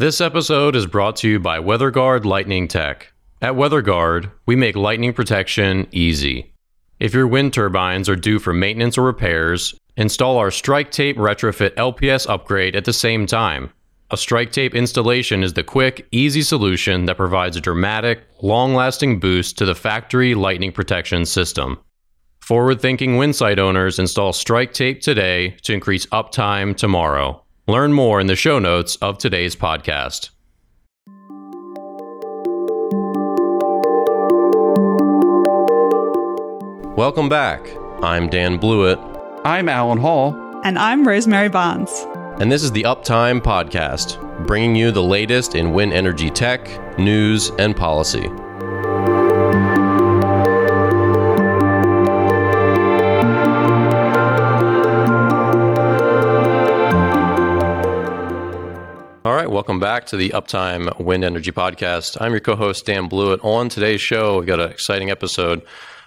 This episode is brought to you by WeatherGuard Lightning Tech. At WeatherGuard, we make lightning protection easy. If your wind turbines are due for maintenance or repairs, install our Strike Tape Retrofit LPS upgrade at the same time. A Strike Tape installation is the quick, easy solution that provides a dramatic, long lasting boost to the factory lightning protection system. Forward thinking wind site owners install Strike Tape today to increase uptime tomorrow. Learn more in the show notes of today's podcast. Welcome back. I'm Dan Blewett, I'm Allen Hall. And I'm Rosemary Barnes. and this is the Uptime Podcast, bringing you the latest in wind energy tech, news, and policy. Welcome back to the Uptime Wind Energy Podcast. I'm your co host, Dan Blewett. On today's show, we've got an exciting episode.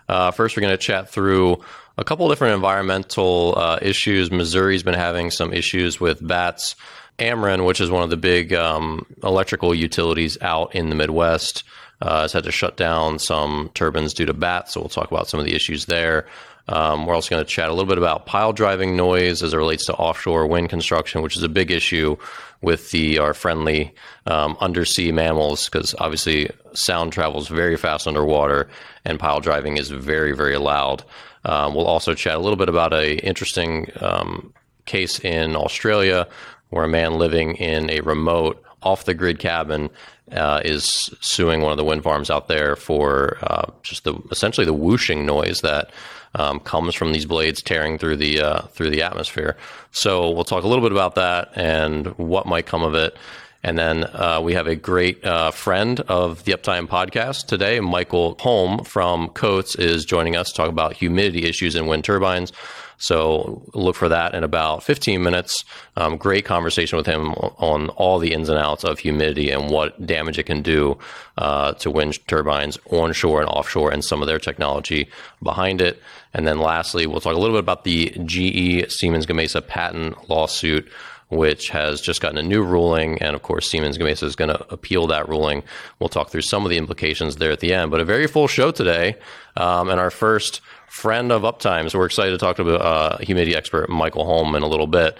Uh, first, we're going to chat through a couple different environmental uh, issues. Missouri's been having some issues with bats. Ameren, which is one of the big um, electrical utilities out in the Midwest, uh, has had to shut down some turbines due to bats. So we'll talk about some of the issues there. Um, we're also going to chat a little bit about pile driving noise as it relates to offshore wind construction, which is a big issue with the our friendly um, undersea mammals because obviously sound travels very fast underwater and pile driving is very very loud. Um, we'll also chat a little bit about a interesting um, case in Australia where a man living in a remote off the grid cabin uh, is suing one of the wind farms out there for uh, just the essentially the whooshing noise that um, comes from these blades tearing through the uh, through the atmosphere. So we'll talk a little bit about that and what might come of it. And then uh, we have a great uh, friend of the Uptime podcast today, Michael Holm from Cotes, is joining us to talk about humidity issues in wind turbines. So look for that in about 15 minutes. Um, great conversation with him on all the ins and outs of humidity and what damage it can do uh, to wind turbines onshore and offshore and some of their technology behind it. And then lastly, we'll talk a little bit about the GE Siemens Gamesa patent lawsuit which has just gotten a new ruling. And of course, Siemens Gamesa is going to appeal that ruling. We'll talk through some of the implications there at the end. But a very full show today. Um, and our first friend of Uptime. So we're excited to talk to uh, humidity expert Michael Holm in a little bit.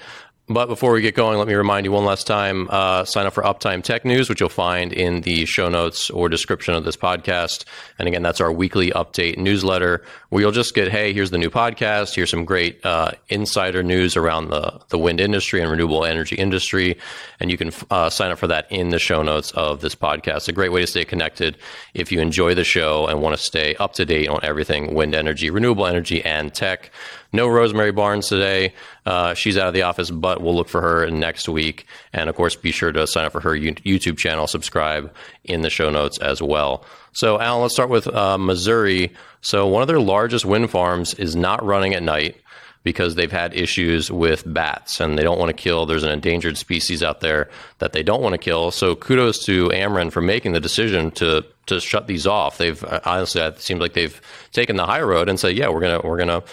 But before we get going, let me remind you one last time uh, sign up for Uptime Tech News, which you'll find in the show notes or description of this podcast. And again, that's our weekly update newsletter where you'll just get, hey, here's the new podcast. Here's some great uh, insider news around the, the wind industry and renewable energy industry. And you can uh, sign up for that in the show notes of this podcast. A great way to stay connected if you enjoy the show and want to stay up to date on everything wind energy, renewable energy, and tech. No Rosemary Barnes today. Uh, she's out of the office, but we'll look for her next week. And of course, be sure to sign up for her YouTube channel, subscribe in the show notes as well. So, Allen, let's start with uh, Missouri. So, one of their largest wind farms is not running at night because they've had issues with bats and they don't want to kill. There's an endangered species out there that they don't want to kill. So kudos to Ameren for making the decision to to shut these off. They've honestly, it seems like they've taken the high road and said, yeah, we're gonna we're gonna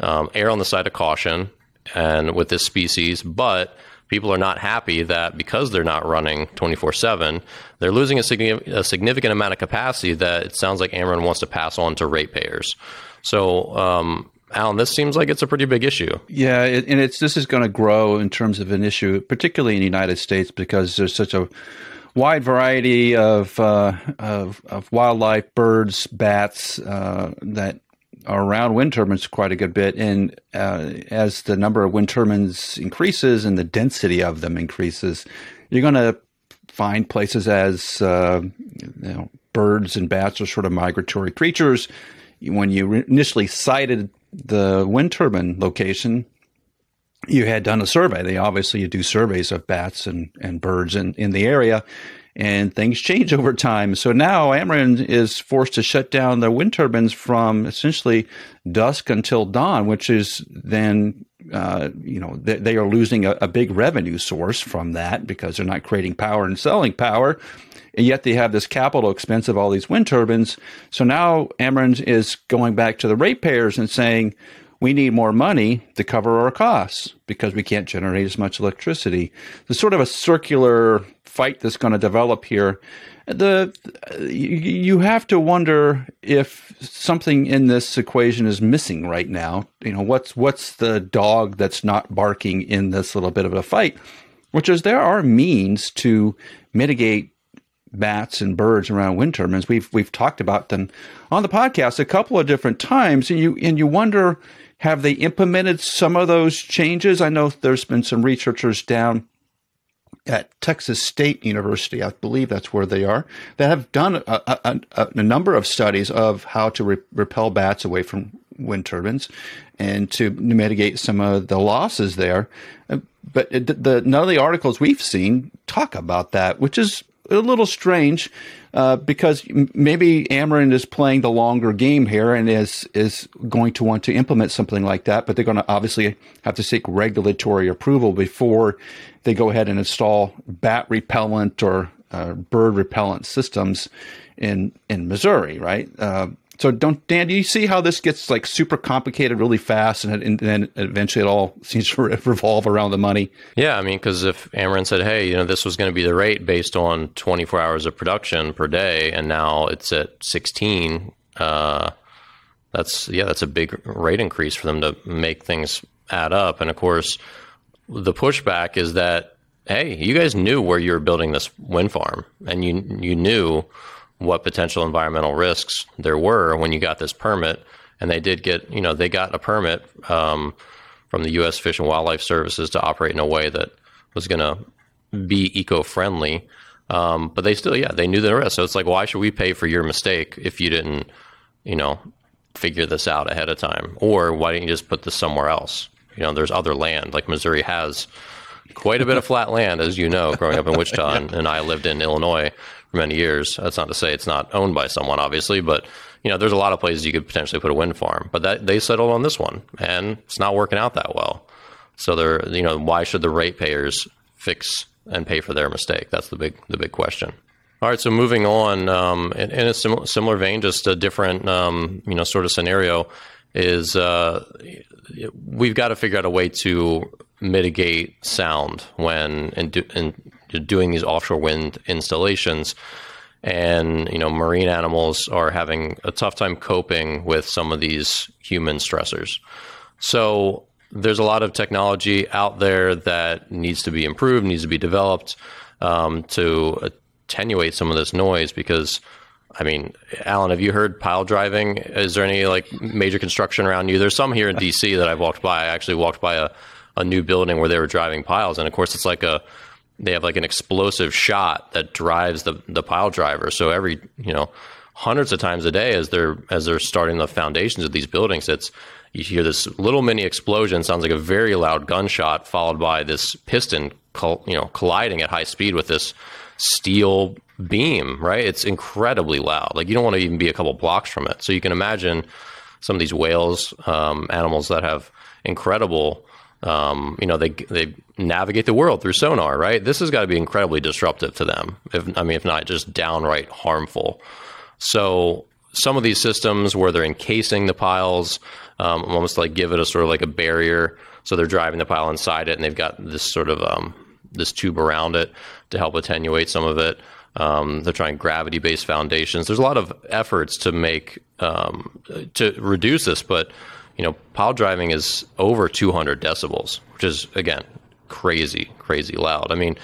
um, err on the side of caution and with this species, but people are not happy that because they're not running 24 7, they're losing a, significant, a significant amount of capacity that it sounds like Ameren wants to pass on to ratepayers. So, um, Allen, this seems like it's a pretty big issue. Yeah, it, and it's this is going to grow in terms of an issue, particularly in the United States, because there's such a wide variety of uh, of, of, wildlife, birds, bats uh, that around wind turbines quite a good bit. And uh, as the number of wind turbines increases and the density of them increases, you're going to find places as uh, you know, birds and bats are sort of migratory creatures. When you initially sited the wind turbine location, you had done a survey. They obviously you do surveys of bats and, and birds in, in the area, and things change over time. So now Ameren is forced to shut down the wind turbines from essentially dusk until dawn, which is then uh, you know they, they, are losing a, a big revenue source from that because they're not creating power and selling power. And yet they have this capital expense of all these wind turbines. So now Ameren is going back to the ratepayers and saying, we need more money to cover our costs because we can't generate as much electricity. It's sort of a circular fight that's going to develop here, the you have to wonder if something in this equation is missing right now. You know, what's what's the dog that's not barking in this little bit of a fight? Which is there are means to mitigate bats and birds around wind turbines. We've we've talked about them on the podcast a couple of different times, and you and you wonder have they implemented some of those changes? I know there's been some researchers down at Texas State University, I believe that's where they are, that have done a, a, a, number of studies of how to re- repel bats away from wind turbines and to mitigate some of the losses there. But it, the, none of the articles we've seen talk about that, which is a little strange uh, because maybe Ameren is playing the longer game here and is is going to want to implement something like that, but they're going to obviously have to seek regulatory approval before they go ahead and install bat repellent or uh, bird repellent systems in in Missouri, right? Uh, so don't Dan, do you see how this gets like super complicated really fast, and, and then eventually it all seems to revolve around the money? Yeah, I mean, because if Ameren said, "Hey, you know, this was going to be the rate based on 24 hours of production per day, and now it's at 16," uh, that's yeah, that's a big rate increase for them to make things add up. And of course, the pushback is that, hey, you guys knew where you were building this wind farm, and you you knew what potential environmental risks there were when you got this permit. And they did get, you know, they got a permit um, from the U.S. Fish and Wildlife Services to operate in a way that was going to be eco-friendly. Um, but they still, yeah, they knew the risk. So it's like, why should we pay for your mistake if you didn't, you know, figure this out ahead of time? Or why didn't you just put this somewhere else? You know, there's other land. Like Missouri has quite a bit of flat land, as you know, growing up in Wichita, and, and I lived in Illinois for many years. That's not to say it's not owned by someone, obviously, but you know, there's a lot of places you could potentially put a wind farm, but that they settled on this one, and it's not working out that well. So they're, you know, why should the ratepayers fix and pay for their mistake? That's the big, the big question. All right, so moving on, um, in, in, a similar, similar vein, just a different, um, you know, sort of scenario is uh, we've got to figure out a way to mitigate sound when in, in doing these offshore wind installations. And, you know, marine animals are having a tough time coping with some of these human stressors. So there's a lot of technology out there that needs to be improved, needs to be developed um, to attenuate some of this noise because I mean, Allen, have you heard pile driving? Is there any like major construction around you? There's some here in DC that I've walked by. I actually walked by a, a new building where they were driving piles, and of course, it's like a they have like an explosive shot that drives the the pile driver. So every you know hundreds of times a day as they're as they're starting the foundations of these buildings, it's you hear this little mini explosion, sounds like a very loud gunshot, followed by this piston, you know, colliding at high speed with this steel beam. Right? It's incredibly loud. Like you don't want to even be a couple blocks from it. So you can imagine some of these whales, um, animals that have incredible um, you know, they they navigate the world through sonar, right? This has got to be incredibly disruptive to them. If I mean, if not just downright harmful. So some of these systems where they're encasing the piles, um, almost like give it a sort of like a barrier. So they're driving the pile inside it, and they've got this sort of um, this tube around it to help attenuate some of it. Um, they're trying gravity-based foundations. There's a lot of efforts to make um, to reduce this, but you know, pile driving is over 200 decibels, which is again crazy, crazy loud. I mean,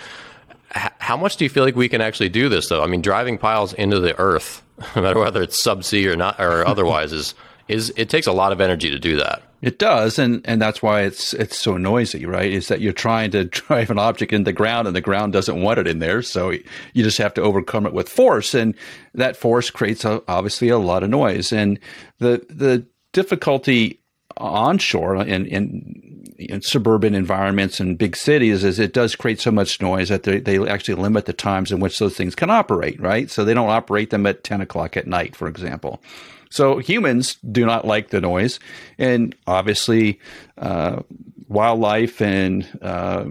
h- how much do you feel like we can actually do this though? I mean, driving piles into the earth, no matter whether it's subsea or not or otherwise, is is it takes a lot of energy to do that. It does, and and that's why it's it's so noisy, right? Is that you're trying to drive an object in the ground, and the ground doesn't want it in there, so you just have to overcome it with force, and that force creates a, obviously a lot of noise. And the the difficulty onshore in, in, in, suburban environments and big cities is it does create so much noise that they, they actually limit the times in which those things can operate, right? So they don't operate them at 10 o'clock at night, for example. So humans do not like the noise. And obviously, uh, wildlife and uh,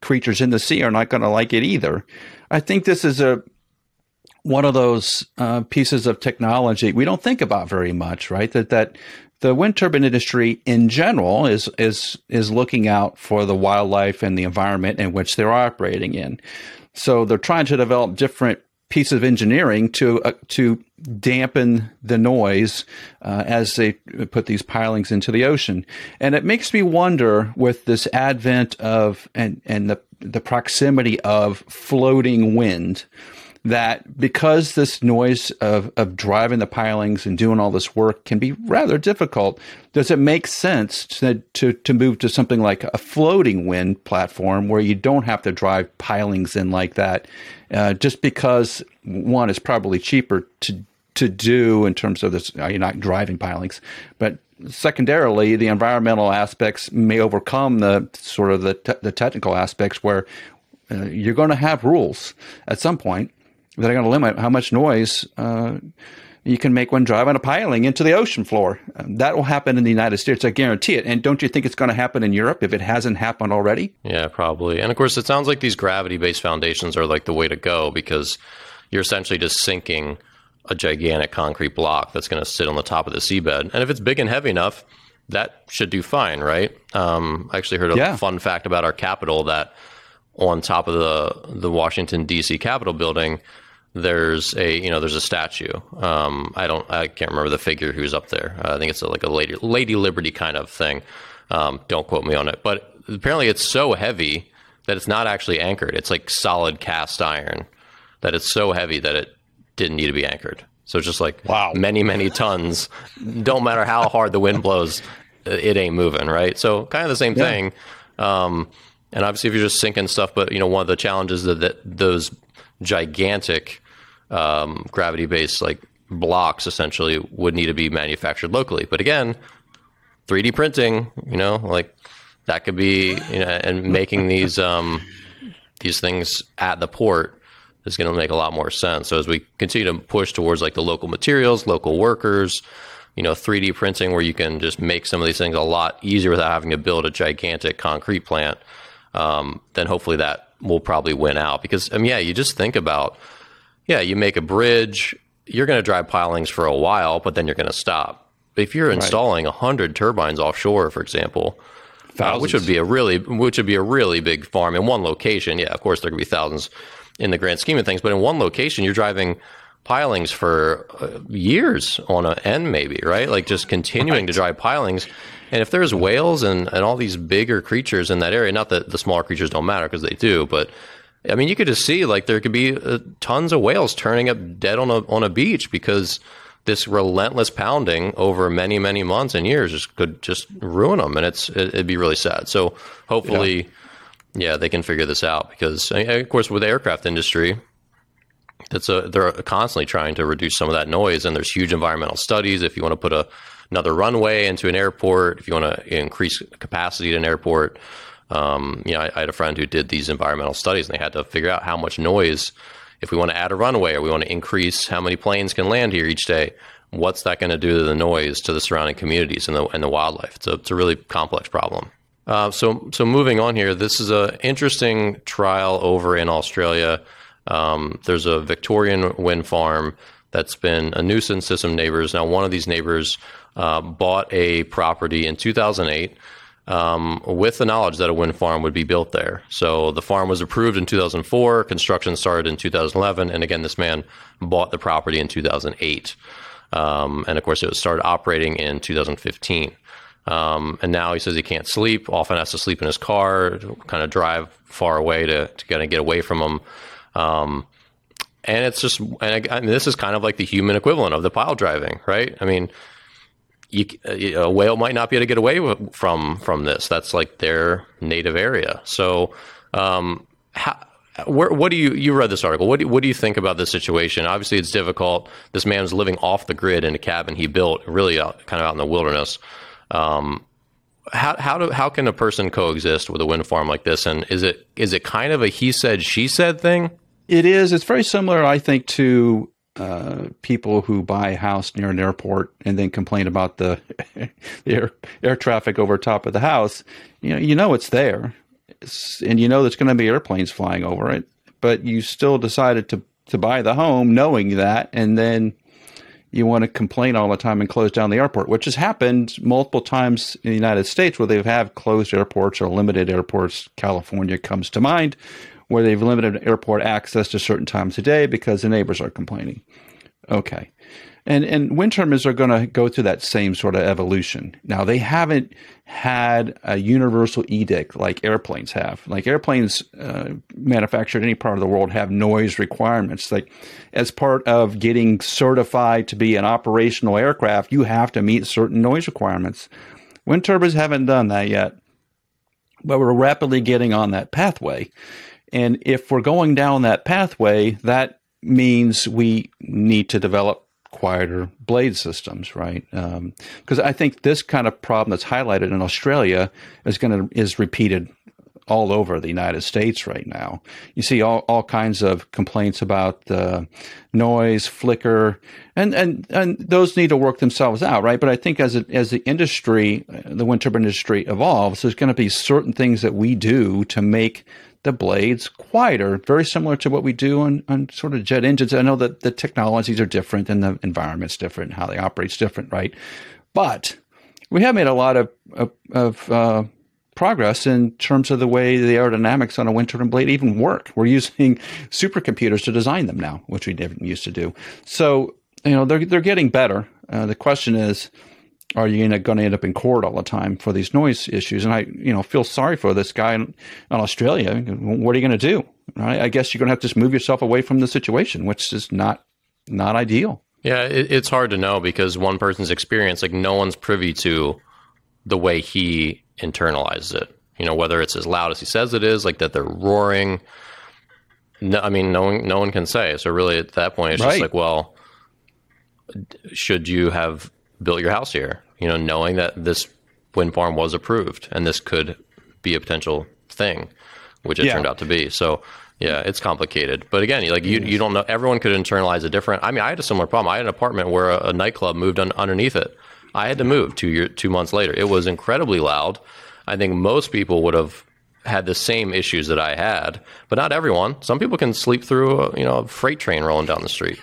creatures in the sea are not going to like it either. I think this is a one of those uh, pieces of technology we don't think about very much, right? That that the wind turbine industry in general is is is looking out for the wildlife and the environment in which they're operating in. So they're trying to develop different pieces of engineering to uh, to dampen the noise uh, as they put these pilings into the ocean. And it makes me wonder with this advent of and and the the proximity of floating wind that because this noise of, of driving the pilings and doing all this work can be rather difficult, does it make sense to, to, to move to something like a floating wind platform where you don't have to drive pilings in like that? Uh, just because one is probably cheaper to to do in terms of this, you're not driving pilings, but secondarily, the environmental aspects may overcome the sort of the, te- the technical aspects where uh, you're going to have rules at some point that are going to limit how much noise uh, you can make when driving a piling into the ocean floor. That will happen in the United States. I guarantee it. And don't you think it's going to happen in Europe if it hasn't happened already? Yeah, probably. And of course, it sounds like these gravity based foundations are like the way to go because you're essentially just sinking a gigantic concrete block that's going to sit on the top of the seabed. And if it's big and heavy enough, that should do fine, right? Um, I actually heard a yeah. fun fact about our Capitol that on top of the the Washington D.C. Capitol building, there's a you know there's a statue. Um, I don't I can't remember the figure who's up there. Uh, I think it's a, like a lady Lady Liberty kind of thing. Um, don't quote me on it, but apparently it's so heavy that it's not actually anchored. It's like solid cast iron that it's so heavy that it didn't need to be anchored. So it's just like wow. many many tons. don't matter how hard the wind blows, it ain't moving, right? So kind of the same yeah. thing. Um, and obviously, if you're just sinking stuff, but you know, one of the challenges that, that those gigantic um, gravity based like blocks essentially would need to be manufactured locally. But again, 3D printing, you know, like that could be, you know, and making these um, these things at the port is going to make a lot more sense. So as we continue to push towards like the local materials, local workers, you know, 3D printing where you can just make some of these things a lot easier without having to build a gigantic concrete plant, um, then hopefully that will probably win out. Because I mean, yeah, you just think about yeah, you make a bridge, you're going to drive pilings for a while, but then you're going to stop. If you're installing right. 100 turbines offshore, for example, uh, which would be a really which would be a really big farm in one location, yeah, of course there could be thousands in the grand scheme of things, but in one location you're driving pilings for uh, years on an end maybe, right? Like just continuing right. to drive pilings. And if there's whales and, and all these bigger creatures in that area, not that the smaller creatures don't matter because they do, but I mean, you could just see like there could be uh, tons of whales turning up dead on a on a beach because this relentless pounding over many many months and years just could just ruin them, and it's it, would be really sad. So hopefully, yeah. yeah. they can figure this out because of course with the aircraft industry. That's a, they're constantly trying to reduce some of that noise, and there's huge environmental studies. If you want to put a, another runway into an airport, if you want to increase capacity at an airport, um, you know, I, I, had a friend who did these environmental studies, and they had to figure out how much noise, if we want to add a runway or we want to increase how many planes can land here each day, what's that going to do to the noise to the surrounding communities and the and the wildlife? It's a it's a really complex problem. Uh, so so moving on here, this is an interesting trial over in Australia. Um, there's a Victorian wind farm that's been a nuisance to some neighbors. Now, one of these neighbors uh, bought a property in 2008 um, with the knowledge that a wind farm would be built there. So the farm was approved in 2004, construction started in 2011, and again, this man bought the property in 2008. Um, and of course, it was started operating in 2015. Um, and now he says he can't sleep, often has to sleep in his car, kind of drive far away to, to kind of get away from him. Um, and it's just, and I, I mean, this is kind of like the human equivalent of the pile driving, right? I mean, you, a whale might not be able to get away from from this. That's like their native area. So, um, how, where, what do you you read this article? What do, what do you think about this situation? Obviously, it's difficult. This man's living off the grid in a cabin he built, really out, kind of out in the wilderness. Um, how how do how can a person coexist with a wind farm like this? And is it is it kind of a he said she said thing? It is. It's very similar, I think, to uh, people who buy a house near an airport and then complain about the air air traffic over top of the house, you know, you know it's there, it's, and you know there's going to be airplanes flying over it, but you still decided to to buy the home knowing that, and then you want to complain all the time and close down the airport, which has happened multiple times in the United States where they have closed airports or limited airports. California comes to mind, where they've limited airport access to certain times of day because the neighbors are complaining. Okay. And and wind turbines are going to go through that same sort of evolution. Now they haven't had a universal edict like airplanes have. Like airplanes uh, manufactured in any part of the world have noise requirements. Like as part of getting certified to be an operational aircraft, you have to meet certain noise requirements. Wind turbines haven't done that yet, but we're rapidly getting on that pathway. And if we're going down that pathway, that means we need to develop quieter blade systems, right? Because um, I think this kind of problem that's highlighted in Australia is going to is repeated all over the United States right now. You see all, all kinds of complaints about uh, noise, flicker, and, and and those need to work themselves out, right? But I think as it, as the industry, the wind turbine industry evolves, there's going to be certain things that we do to make the blades quieter, very similar to what we do on, on sort of jet engines. I know that the technologies are different and the environment's different, how they operate's different, right? But we have made a lot of of, of uh, progress in terms of the way the aerodynamics on a wind turbine blade even work. We're using supercomputers to design them now, which we didn't used to do. So you know they're they're getting better. Uh, the question is are you going to end up in court all the time for these noise issues? And I, you know, feel sorry for this guy in, in Australia. What are you going to do? Right? I guess you're going to have to just move yourself away from the situation, which is not not ideal. Yeah, it, it's hard to know because one person's experience, like no one's privy to the way he internalizes it. You know, whether it's as loud as he says it is, like that they're roaring. No, I mean, no one, no one can say. So really, at that point, it's right. just like, well, should you have built your house here, you know, knowing that this wind farm was approved and this could be a potential thing, which it yeah. turned out to be. So yeah, it's complicated. But again, like you, you don't know. Everyone could internalize a different. I mean, I had a similar problem. I had an apartment where a, a nightclub moved un, underneath it. I had to move two year, two months later. It was incredibly loud. I think most people would have had the same issues that I had, but not everyone. Some people can sleep through, a, you know, a freight train rolling down the street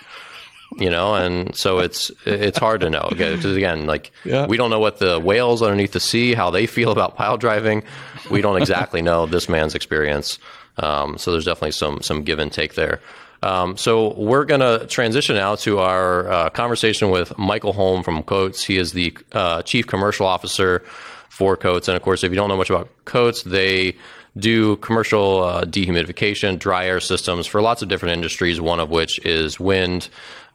you know, and so it's it's hard to know because again, like yeah. we don't know what the whales underneath the sea how they feel about pile driving. We don't exactly know this man's experience. Um, so there's definitely some some give and take there. Um, so we're going to transition now to our uh, conversation with Michael Holm from Cotes. He is the uh, chief commercial officer for Cotes, and of course, if you don't know much about Cotes, they do commercial uh, dehumidification, dry air systems for lots of different industries. One of which is wind.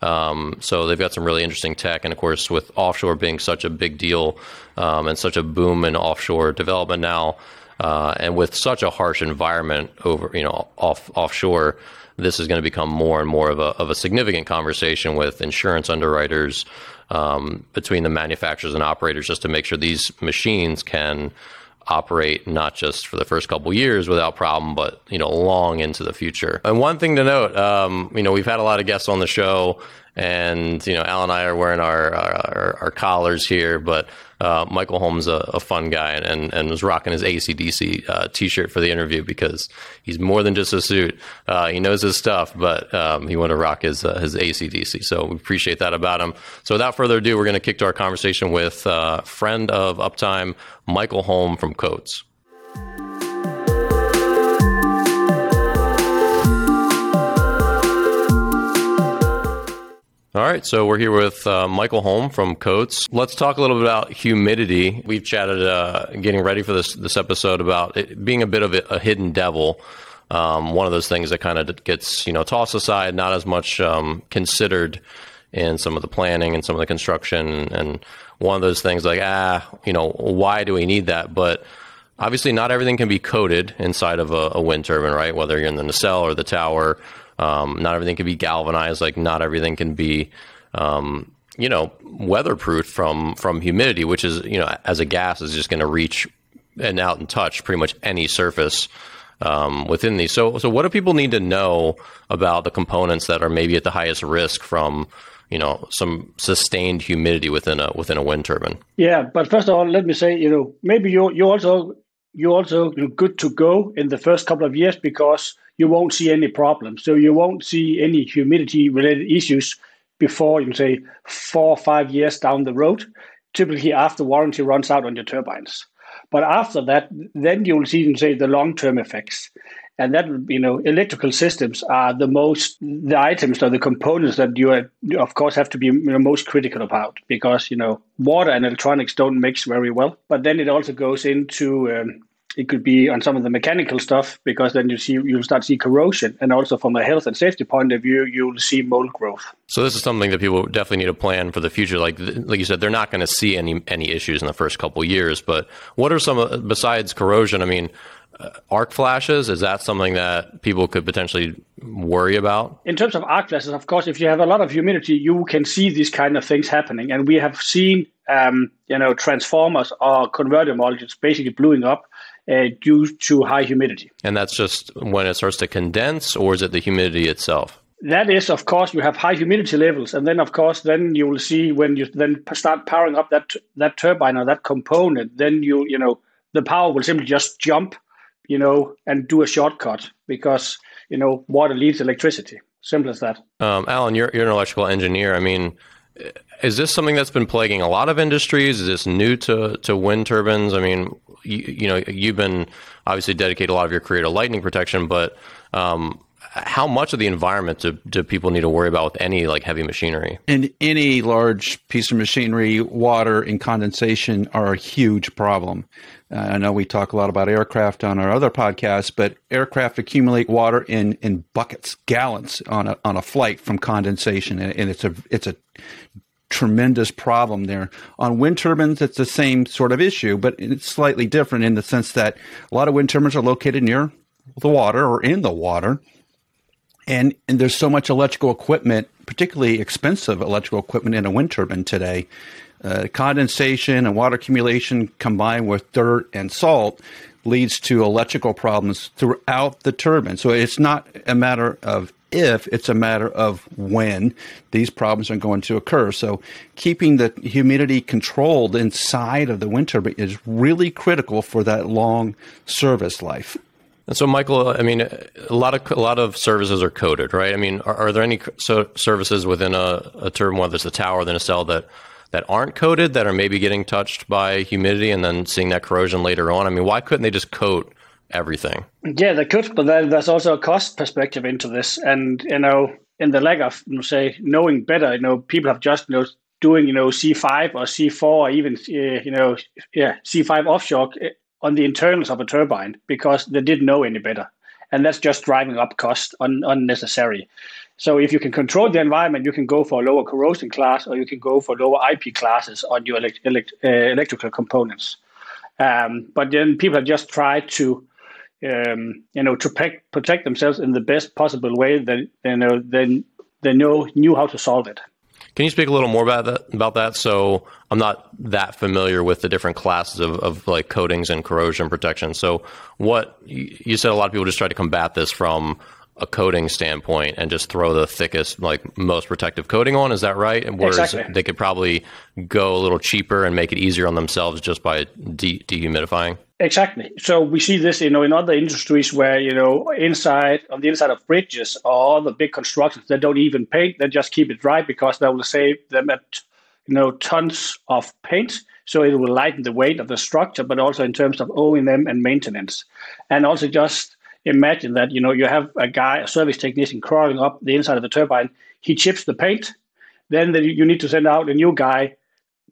Um, so they've got some really interesting tech, and of course, with offshore being such a big deal um, and such a boom in offshore development now, uh, and with such a harsh environment over you know off offshore, this is going to become more and more of a of a significant conversation with insurance underwriters um, between the manufacturers and operators, just to make sure these machines can operate not just for the first couple years without problem, but you know long into the future. And one thing to note, um, you know, we've had a lot of guests on the show, and you know, Al and I are wearing our our, our collars here, but uh, Michael Holm's a, a fun guy and, and was rocking his AC/DC uh, t-shirt for the interview because he's more than just a suit. Uh, he knows his stuff, but um, he wanted to rock his uh, his AC/DC. So we appreciate that about him. So without further ado, we're going to kick to our conversation with uh, friend of Uptime, Michael Holm from Cotes. All right, so we're here with uh, Michael Holm from Cotes. Let's talk a little bit about humidity. We've chatted, uh, getting ready for this this episode, about it being a bit of a, a hidden devil. Um, one of those things that kind of gets you know tossed aside, not as much um, considered in some of the planning and some of the construction, and one of those things like ah, you know, why do we need that? But obviously, not everything can be coated inside of a, a wind turbine, right? Whether you're in the nacelle or the tower um, not everything can be galvanized. Like not everything can be, um, you know, weatherproof from from humidity, which is you know as a gas is just going to reach and out and touch pretty much any surface um, within these. So so what do people need to know about the components that are maybe at the highest risk from you know some sustained humidity within a within a wind turbine? Yeah, but first of all, let me say you know maybe you you also you also good to go in the first couple of years because you won't see any problems. So you won't see any humidity related issues before you say four or five years down the road, typically after warranty runs out on your turbines. But after that, then you'll see you say the long term effects. And that you know electrical systems are the most the items or the components that you, are, of course have to be you know, most critical about because you know water and electronics don't mix very well. But then it also goes into um, it could be on some of the mechanical stuff because then you see you'll start to see corrosion. And also from a health and safety point of view you'll see mold growth. So this is something that people definitely need to plan for the future. Like like you said they're not going to see any any issues in the first couple years. But what are some besides corrosion i mean uh, arc flashes is that something that people could potentially worry about in terms of arc flashes of course if you have a lot of humidity you can see these kind of things happening and we have seen um, you know transformers or converter modules basically blowing up uh, due to high humidity. And that's just when it starts to condense, or is it the humidity itself? That is, of course, you have high humidity levels, and then, of course, then you will see when you then start powering up that that turbine or that component, then you you know the power will simply just jump, you know, and do a shortcut because you know water leads electricity. Simple as that. Um, Allen, you're you're an electrical engineer. I mean, is this something that's been plaguing a lot of industries? Is this new to, to wind turbines? I mean, you, you know, you've been obviously dedicated a lot of your career to lightning protection, but um, how much of the environment do, do people need to worry about with any like heavy machinery? In any large piece of machinery, water and condensation are a huge problem. Uh, I know we talk a lot about aircraft on our other podcasts, but aircraft accumulate water in, in buckets, gallons on a on a flight from condensation, and, and it's a it's a tremendous problem there. On wind turbines, it's the same sort of issue, but it's slightly different in the sense that a lot of wind turbines are located near the water or in the water. And, and there's so much electrical equipment, particularly expensive electrical equipment in a wind turbine today. Uh, condensation and water accumulation combined with dirt and salt leads to electrical problems throughout the turbine. So it's not a matter of if, it's a matter of when these problems are going to occur. So keeping the humidity controlled inside of the wind turbine is really critical for that long service life. And so, Michael, I mean, a lot of a lot of services are coded, right? I mean, are, are there any so services within a, a turbine, whether it's a tower or the nacelle, that that aren't coated that are maybe getting touched by humidity and then seeing that corrosion later on? I mean, why couldn't they just coat everything? Yeah, they could, but there's also a cost perspective into this, and you know, in the lack of say knowing better, you know, people have just you know doing you know C5 or C4 or even uh, you know yeah C5 offshore on the internals of a turbine because they didn't know any better. And that's just driving up cost un- unnecessary. So if you can control the environment, you can go for a lower corrosion class or you can go for lower IP classes on your elect- elect- uh, electrical components. Um, but then people have just tried to, um, you know, to protect, protect themselves in the best possible way. That you know, then they know knew how to solve it. Can you speak a little more about that? About that? So I'm not that familiar with the different classes of, of like coatings and corrosion protection. So what you said, a lot of people just try to combat this from a coating standpoint and just throw the thickest, like most protective coating on. Is that right? And whereas exactly. they could probably go a little cheaper and make it easier on themselves just by de- dehumidifying. Exactly. So we see this, you know, in other industries where you know, inside on the inside of bridges or the big constructions, they don't even paint; they just keep it dry because that will save them uh, at you know tons of paint. So it will lighten the weight of the structure, but also in terms of O and M and maintenance, and also just imagine that you know you have a guy, a service technician, crawling up the inside of the turbine. He chips the paint, then the, you need to send out a new guy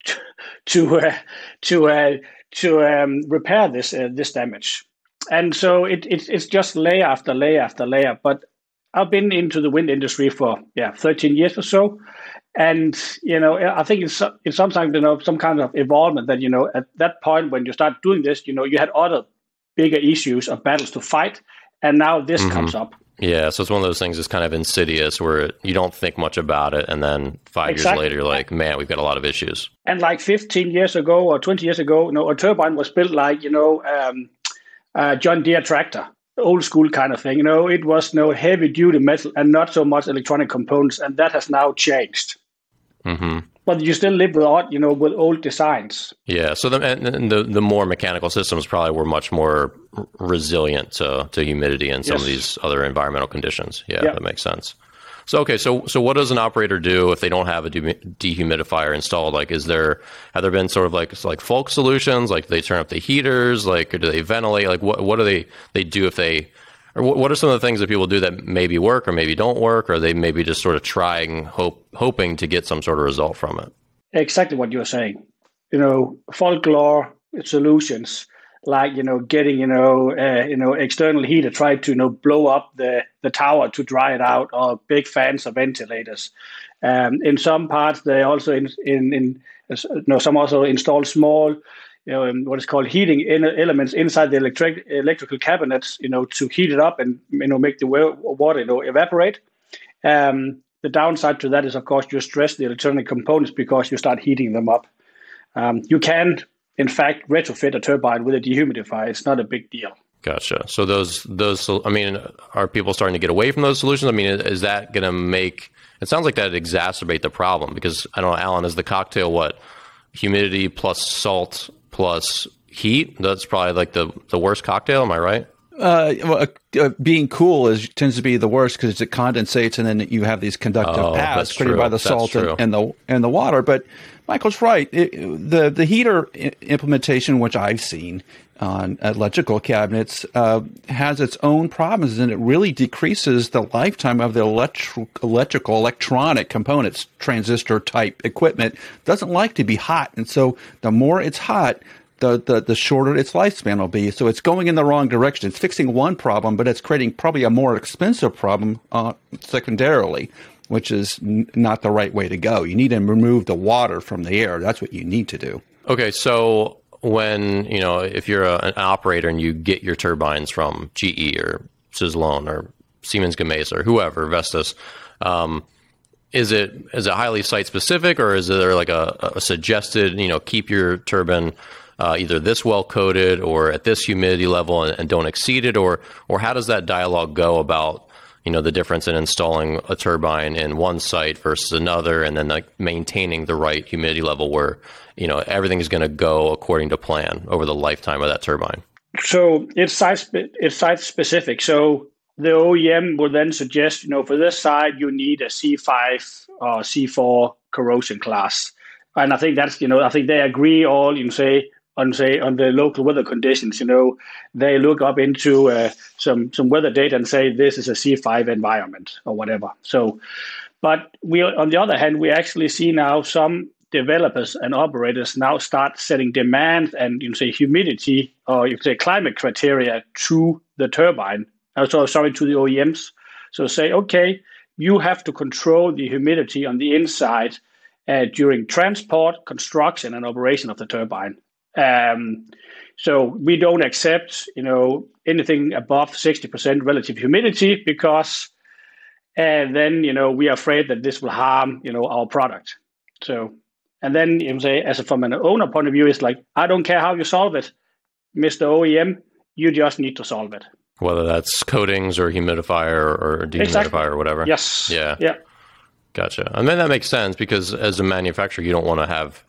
to to uh, to, uh, to um, repair this uh, this damage. And so it, it it's just layer after layer after layer. But I've been into the wind industry for yeah 13 years or so, and you know I think it's it's sometimes you know some kind of involvement that you know at that point when you start doing this, you know you had other bigger issues or battles to fight, and now this mm-hmm. comes up. Yeah, so it's one of those things that's kind of insidious where you don't think much about it, and then five exactly. years later, you're like, man, we've got a lot of issues. And like 15 years ago or 20 years ago, you know, a turbine was built like, you know, um, a John Deere tractor, old school kind of thing. You know, it was no heavy duty metal and not so much electronic components, and that has now changed. Mm-hmm but you still live with you know, with old designs. Yeah. So the and the the more mechanical systems probably were much more resilient to to humidity and some yes. of these other environmental conditions. Yeah, yeah, that makes sense. So okay, so so what does an operator do if they don't have a dehumidifier installed? Like, is there have there been sort of like like folk solutions? Like, they turn up the heaters? Like, or do they ventilate? Like, what what do they they do if they or what are some of the things that people do that maybe work or maybe don't work, or they maybe just sort of trying, hope, hoping to get some sort of result from it? Exactly what you're saying. You know, folklore solutions like you know getting you know uh, you know external heat to try to you know blow up the the tower to dry it out or big fans or ventilators um, in some parts they also in in, in you know some also install small you know what is called heating elements inside the electric electrical cabinets you know to heat it up and you know make the water you know evaporate um, the downside to that is of course you stress the electronic components because you start heating them up um, you can in fact, retrofit a turbine with a dehumidifier. It's not a big deal. Gotcha. So those those I mean, are people starting to get away from those solutions? I mean, is that going to make it sounds like that exacerbate the problem because I don't know, Alan, is the cocktail what humidity plus salt plus heat? That's probably like the the worst cocktail. Am I right? Uh, well, uh, uh, being cool is tends to be the worst because it condensates and then you have these conductive oh, paths created by the that's salt and, and, the and the water. But Michael's right. It, the the heater implementation, which I've seen on electrical cabinets, uh, has its own problems, and it really decreases the lifetime of the electrical electronic components. Transistor type equipment doesn't like to be hot, and so the more it's hot. The, the, the shorter its lifespan will be. So it's going in the wrong direction. It's fixing one problem, but it's creating probably a more expensive problem uh, secondarily which is n- not the right way to go. You need to remove the water from the air. That's what you need to do. Okay, so when you know if you're a, an operator and you get your turbines from GE or Suzlon or Siemens Gamesa or whoever Vestas, um, is it is it highly site specific or is there like a, a suggested you know keep your turbine uh, either this well coated or at this humidity level and, and don't exceed it? Or or how does that dialogue go about you know the difference in installing a turbine in one site versus another and then like maintaining the right humidity level where you know everything is going to go according to plan over the lifetime of that turbine so it's spe- it's site specific so the OEM will then suggest you know for this side you need a C5 or C4 corrosion class and I think that's you know I think they agree all you can say on say on the local weather conditions. You know, they look up into uh, some some weather data and say this is a C5 environment or whatever. So, but we on the other hand, we actually see now some developers and operators now start setting demand and you say humidity or you say climate criteria to the turbine. Also, sorry to the OEMs. So say, okay, you have to control the humidity on the inside uh, during transport, construction, and operation of the turbine. Um, so we don't accept, you know, anything above 60% relative humidity because and then, you know, we are afraid that this will harm, you know, our product. So, and then you say, as a, from an owner point of view, it's like, I don't care how you solve it, Mr. OEM, you just need to solve it. Whether that's coatings or humidifier or dehumidifier Exactly. or whatever. Yes. Yeah. Yeah. Gotcha. I mean, that makes sense because as a manufacturer, you don't want to have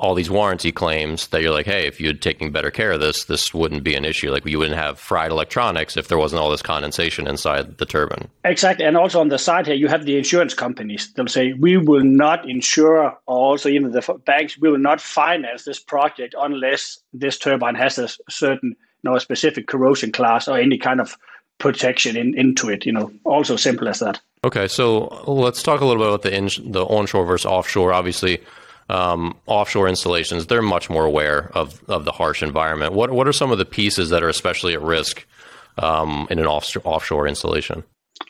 all these warranty claims that you're like, hey, if you'd taken better care of this, this wouldn't be an issue. Like you wouldn't have fried electronics if there wasn't all this condensation inside the turbine. Exactly. And also on the side here, you have the insurance companies. They'll say, we will not insure, or also even the f- banks, we will not finance this project unless this turbine has a certain, you know, a specific corrosion class or any kind of protection in, into it. You know, also simple as that. Okay, so let's talk a little bit about the in, the onshore versus offshore. Obviously, um, offshore installations they're much more aware of of the harsh environment. What what are some of the pieces that are especially at risk um, in an offshore offshore installation?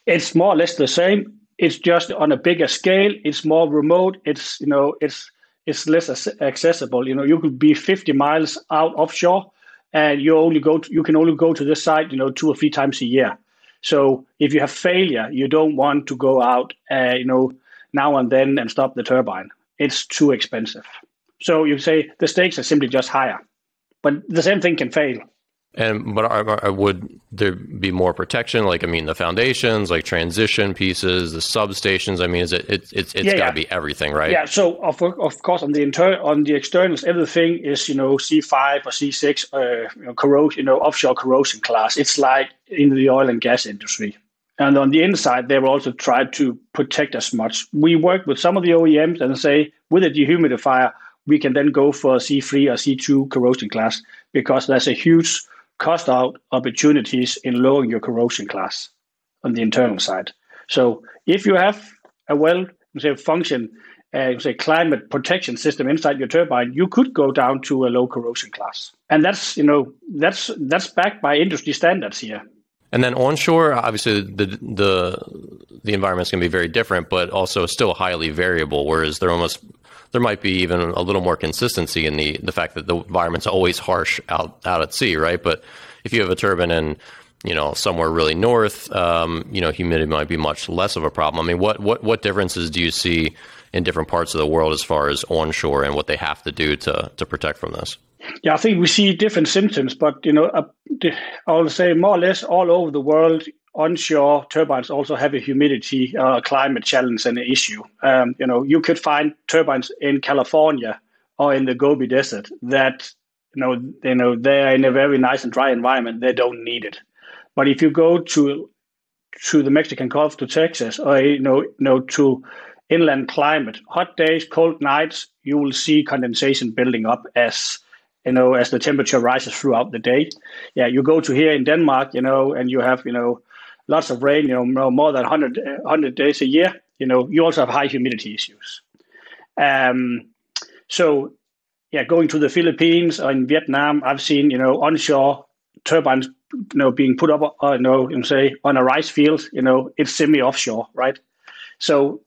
It's more or less the same. It's just on a bigger scale. It's more remote. It's you know, it's it's less accessible. You know, you could be 50 miles out offshore, and you only go to, you can only go to this site, you know, two or three times a year. So if you have failure, you don't want to go out, uh, you know, now and then and stop the turbine. It's too expensive. So you say the stakes are simply just higher, but the same thing can fail. And but are, are, would there be more protection? Like I mean, the foundations, like transition pieces, the substations. I mean, is it it it's, it's Yeah, got to yeah. be everything, right? Yeah. So of of course on the inter on the externals, everything is you know C five or C six, uh, you know, corrosion, you know, offshore corrosion class. It's like in the oil and gas industry. And on the inside, they will also try to protect as much. We work with some of the OEMs and say with a dehumidifier, we can then go for C3 or C2 corrosion class because there's a huge cost out opportunities in lowering your corrosion class on the internal side. So if you have a well say function uh, say climate protection system inside your turbine, you could go down to a low corrosion class, and that's you know that's that's backed by industry standards here. And then onshore, obviously the the the environment's going to be very different, but also still highly variable. Whereas there almost there might be even a little more consistency in the the fact that the environment's always harsh out out at sea, right? But if you have a turbine in you know somewhere really north, um, you know humidity might be much less of a problem. I mean, what what what differences do you see in different parts of the world as far as onshore and what they have to do to to protect from this? Yeah, I think we see different symptoms, but you know, uh, I'll say more or less all over the world, onshore turbines also have a humidity uh, climate challenge and an issue. Um, you know, you could find turbines in California or in the Gobi Desert that you know, you know, they're in a very nice and dry environment. They don't need it. But if you go to to the Mexican Gulf to Texas, or you know, you know to inland climate, hot days, cold nights, you will see condensation building up as you know as the temperature rises throughout the day. Yeah, you go to here in Denmark, you know, and you have you know lots of rain, you know, more than 100, 100 days a year. You know, you also have high humidity issues. Um, so yeah, going to the Philippines or in Vietnam, I've seen you know onshore turbines you know being put up uh, you know and say on a rice field. You know, it's semi offshore, right? So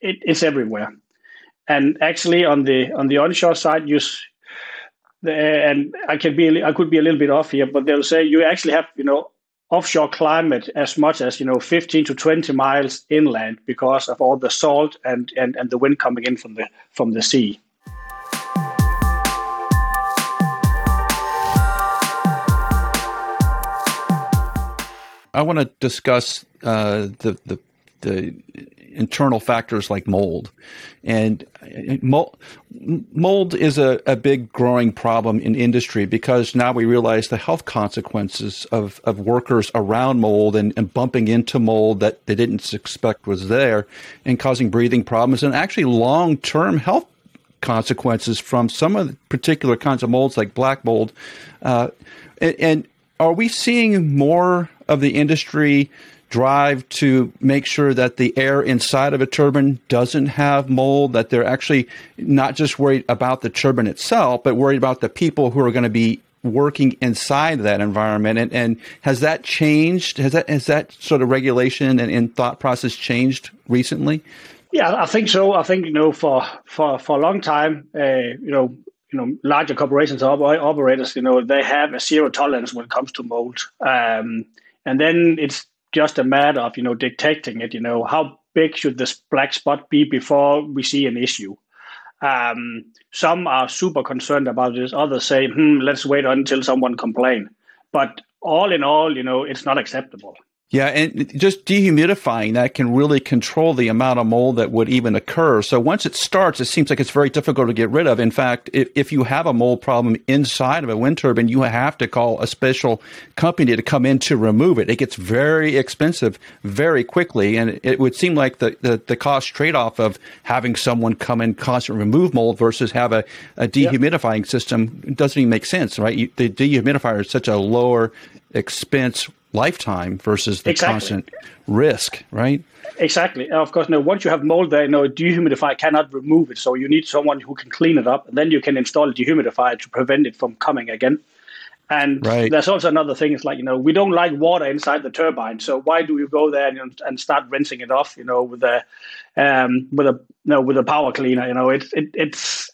it, it's everywhere. And actually, on the on the onshore side, you and I can be I could be a little bit off here, but they'll say you actually have you know offshore climate as much as you know 15 to 20 miles inland because of all the salt and, and, and the wind coming in from the from the sea. I want to discuss uh, the, the the internal factors like mold. And mold, mold is a, a big growing problem in industry because now we realize the health consequences of, of workers around mold and, and bumping into mold that they didn't expect was there and causing breathing problems and actually long term health consequences from some of the particular kinds of molds like black mold. Uh, and, and are we seeing more of the industry drive to make sure that the air inside of a turbine doesn't have mold, that they're actually not just worried about the turbine itself, but worried about the people who are going to be working inside that environment. And, and has that changed? Has that, has that sort of regulation and, and thought process changed recently? Yeah, I think so. I think, you know, for, for, for a long time, uh, you know, you know, larger corporations or operators, you know, they have a zero tolerance when it comes to mold. Um, and then it's just a matter of you know detecting it. You know how big should this black spot be before we see an issue. Um, some are super concerned about this. Others say, "Hmm, let's wait until someone complain." But all in all, you know, it's not acceptable. Yeah, and just dehumidifying that can really control the amount of mold that would even occur. So once it starts, it seems like it's very difficult to get rid of. In fact, if, if you have a mold problem inside of a wind turbine, you have to call a special company to come in to remove it. It gets very expensive very quickly, and it would seem like the, the, the cost trade off of having someone come in constantly remove mold versus have a, a dehumidifying yep. system doesn't even make sense, right? You, the dehumidifier is such a lower expense lifetime versus the exactly. constant risk, right? Exactly. Of course, now once you have mold there, you know, a dehumidifier cannot remove it. So you need someone who can clean it up. And then you can install a dehumidifier to prevent it from coming again. And right. there's also another thing. It's like you know we don't like water inside the turbine, so why do you go there and, and start rinsing it off? You know, with a um, with a you know, with a power cleaner. You know, it's it, it's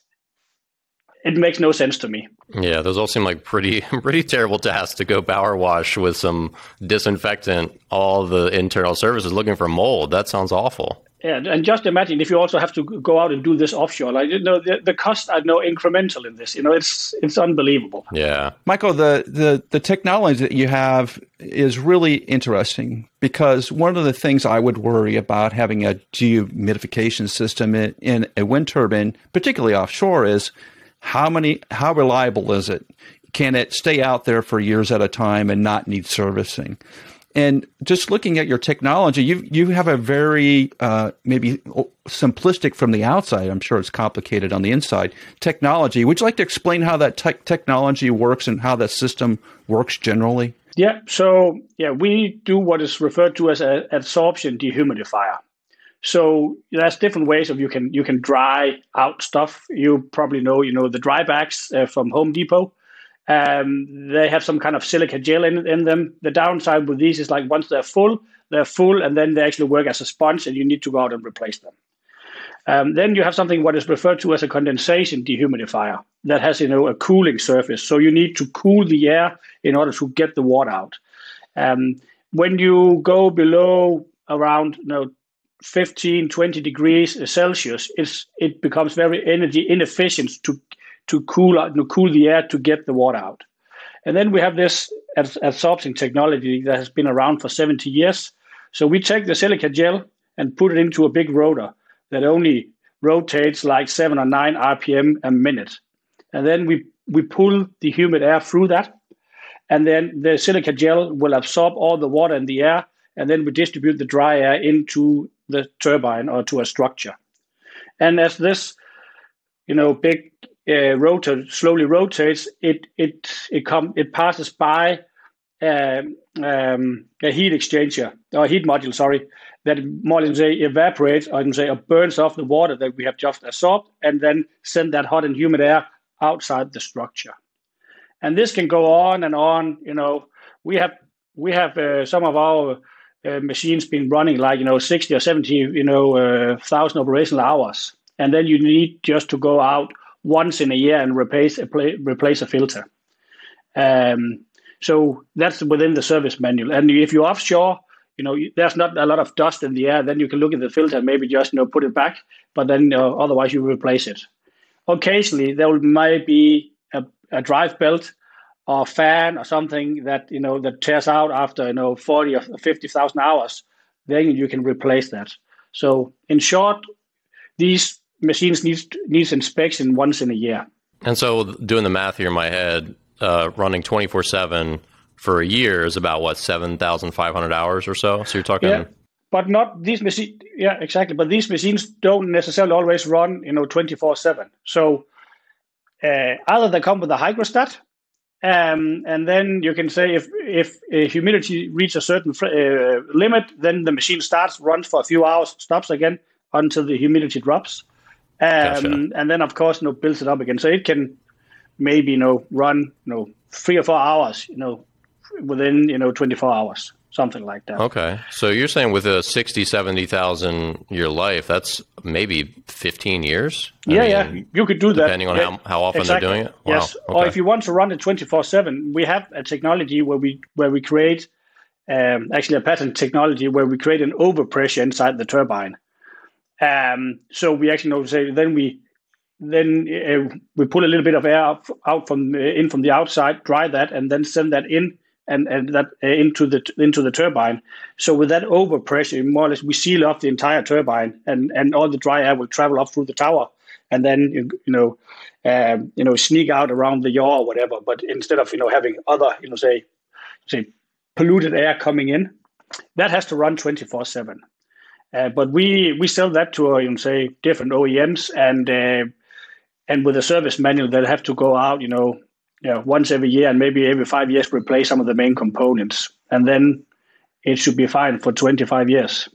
it makes no sense to me. Yeah, those all seem like pretty pretty terrible tasks to go power wash with some disinfectant all the internal services looking for mold. That sounds awful. Yeah, and just imagine if you also have to go out and do this offshore. Like you know, the, the costs are no incremental in this. You know, it's it's unbelievable. Yeah, Michael, the the the technology that you have is really interesting because one of the things I would worry about having a dehumidification system in, in a wind turbine, particularly offshore, is how many? How reliable is it? Can it stay out there for years at a time and not need servicing? And just looking at your technology, you you have a very uh, maybe simplistic from the outside. I'm sure it's complicated on the inside. Technology. Would you like to explain how that te- technology works and how that system works generally? Yeah. So yeah, we do what is referred to as an adsorption dehumidifier. So there's different ways of you can you can dry out stuff. You probably know you know the dry bags uh, from Home Depot. Um, they have some kind of silica gel in, in them. The downside with these is like once they're full, they're full, and then they actually work as a sponge, and you need to go out and replace them. Um, then you have something what is referred to as a condensation dehumidifier that has you know a cooling surface. So you need to cool the air in order to get the water out. Um, when you go below around you know 15, 20 degrees Celsius, it's, it becomes very energy inefficient to to cool to cool the air to get the water out. And then we have this adsorption technology that has been around for 70 years. So we take the silica gel and put it into a big rotor that only rotates like seven or nine RPM a minute. And then we, we pull the humid air through that. And then the silica gel will absorb all the water in the air. And then we distribute the dry air into the turbine or to a structure. And as this, you know, big uh, rotor slowly rotates, it it it come it passes by um, um, a heat exchanger or heat module, sorry, that more than say evaporates or say or burns off the water that we have just absorbed, and then send that hot and humid air outside the structure. And this can go on and on. You know, we have we have uh, some of our uh, machines been running like you know 60 or 70 you know uh, thousand operational hours, and then you need just to go out once in a year and replace a replace a filter. Um, so that's within the service manual. And if you're offshore, you know there's not a lot of dust in the air. Then you can look at the filter and maybe just you know put it back. But then uh, otherwise you replace it. Occasionally there might be a, a drive belt or fan or something that you know that tears out after you know forty or fifty thousand hours. Then you can replace that. So in short, these machines needs needs inspection once in a year. And so, doing the math here in my head, uh, running twenty four seven for a year is about what seven thousand five hundred hours or so. So you're talking. Yeah, but not these machines. Yeah, exactly. But these machines don't necessarily always run, you know, twenty four seven. So uh, either they come with a hygrostat, um, and then you can say if if uh, humidity reaches a certain uh, limit, then the machine starts, runs for a few hours, stops again until the humidity drops. Um, gotcha. And then, of course, you know, builds it up again. So it can maybe, you know, run, you know, three or four hours, you know, within, you know, 24 hours, something like that. Okay. So you're saying with a 60, 70,000 year life, that's maybe 15 years? I yeah, mean, yeah. You could do depending that. Depending on yeah, how, how often exactly. they're doing it? Wow. Yes. Okay. Or if you want to run it 24 7, we have a technology where we, where we create, um, actually a patent technology where we create an overpressure inside the turbine. Um, so we actually know say then we then uh, we pull a little bit of air out, from uh, in from the outside, dry that, and then send that in and, and that uh, into the into the turbine. So with that overpressure, more or less, we seal off the entire turbine, and and all the dry air will travel up through the tower, and then you, you know, um, you know, sneak out around the yaw or whatever. But instead of you know having other you know say say polluted air coming in, that has to run twenty four seven. Uh, but we we sell that to uh, you know, say different OEMs and uh, and with a service manual they'll have to go out you know you know, once every year and maybe every five years replace some of the main components and then it should be fine for 25 years.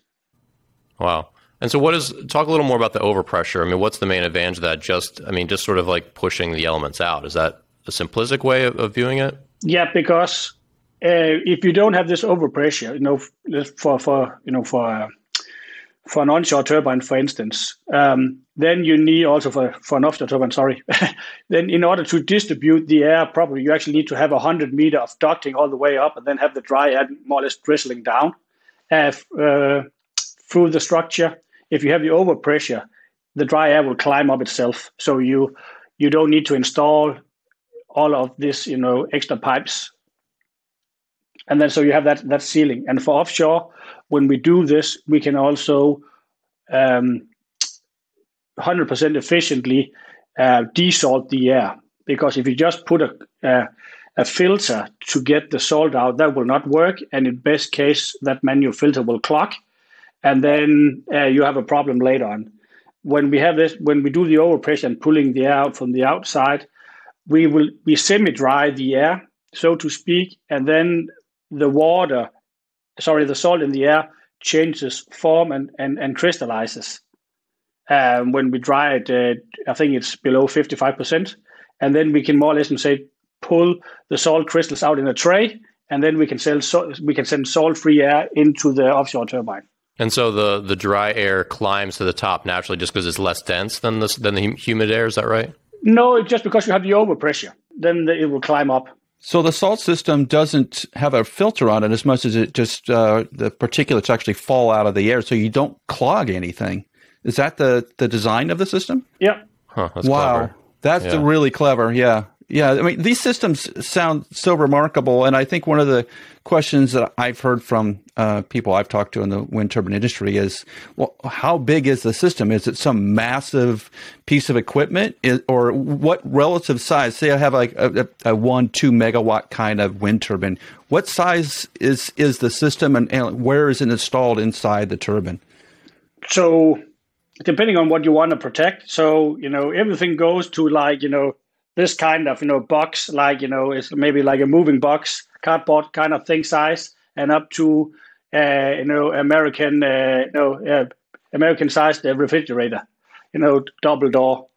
Wow. And so what is talk a little more about the overpressure. I mean, what's the main advantage of that? Just I mean, just sort of like pushing the elements out. Is that a simplistic way of, of viewing it? Yeah, because uh, if you don't have this overpressure, you know, for for you know for for an onshore turbine, for instance, um, then you need also for, for an offshore turbine, sorry, then in order to distribute the air properly, you actually need to have 100 meter of ducting all the way up and then have the dry air more or less drizzling down uh, uh, through the structure. If you have the overpressure, the dry air will climb up itself. So you you don't need to install all of this, you know, extra pipes. And then so you have that that sealing. And for offshore, when we do this, we can also um, 100% efficiently uh, desalt the air. Because if you just put a, uh, a filter to get the salt out, that will not work. And in best case, that manual filter will clog, and then uh, you have a problem later on. When we have this, when we do the overpressure and pulling the air out from the outside, we will we semi-dry the air, so to speak, and then the water, sorry, the salt in the air changes form and and, and crystallizes. Um, when we dry it, uh, I think it's below fifty-five percent, and then we can more or less say pull the salt crystals out in a tray, and then we can sell so, we can send salt-free air into the offshore turbine. And so the the dry air climbs to the top naturally, just because it's less dense than the than the humid air. Is that right? No, just because you have the overpressure, then it will climb up. So the salt system doesn't have a filter on it as much as it just uh, the particulates actually fall out of the air, so you don't clog anything. Is that the the design of the system? Yeah. Huh, that's wow, clever. that's Yeah. really clever. Yeah, yeah. I mean, these systems sound so remarkable, and I think one of the questions that I've heard from uh, people I've talked to in the wind turbine industry is, well, how big is the system? Is it some massive piece of equipment, is, or what relative size? Say I have like a, a, a one, two megawatt kind of wind turbine. What size is is the system, and, and where is it installed inside the turbine? So depending on what you want to protect, so you know everything goes to like you know this kind of you know box, like you know it's maybe like a moving box, cardboard kind of thing size, and up to uh, you know American uh, no uh, American sized refrigerator, you know double door.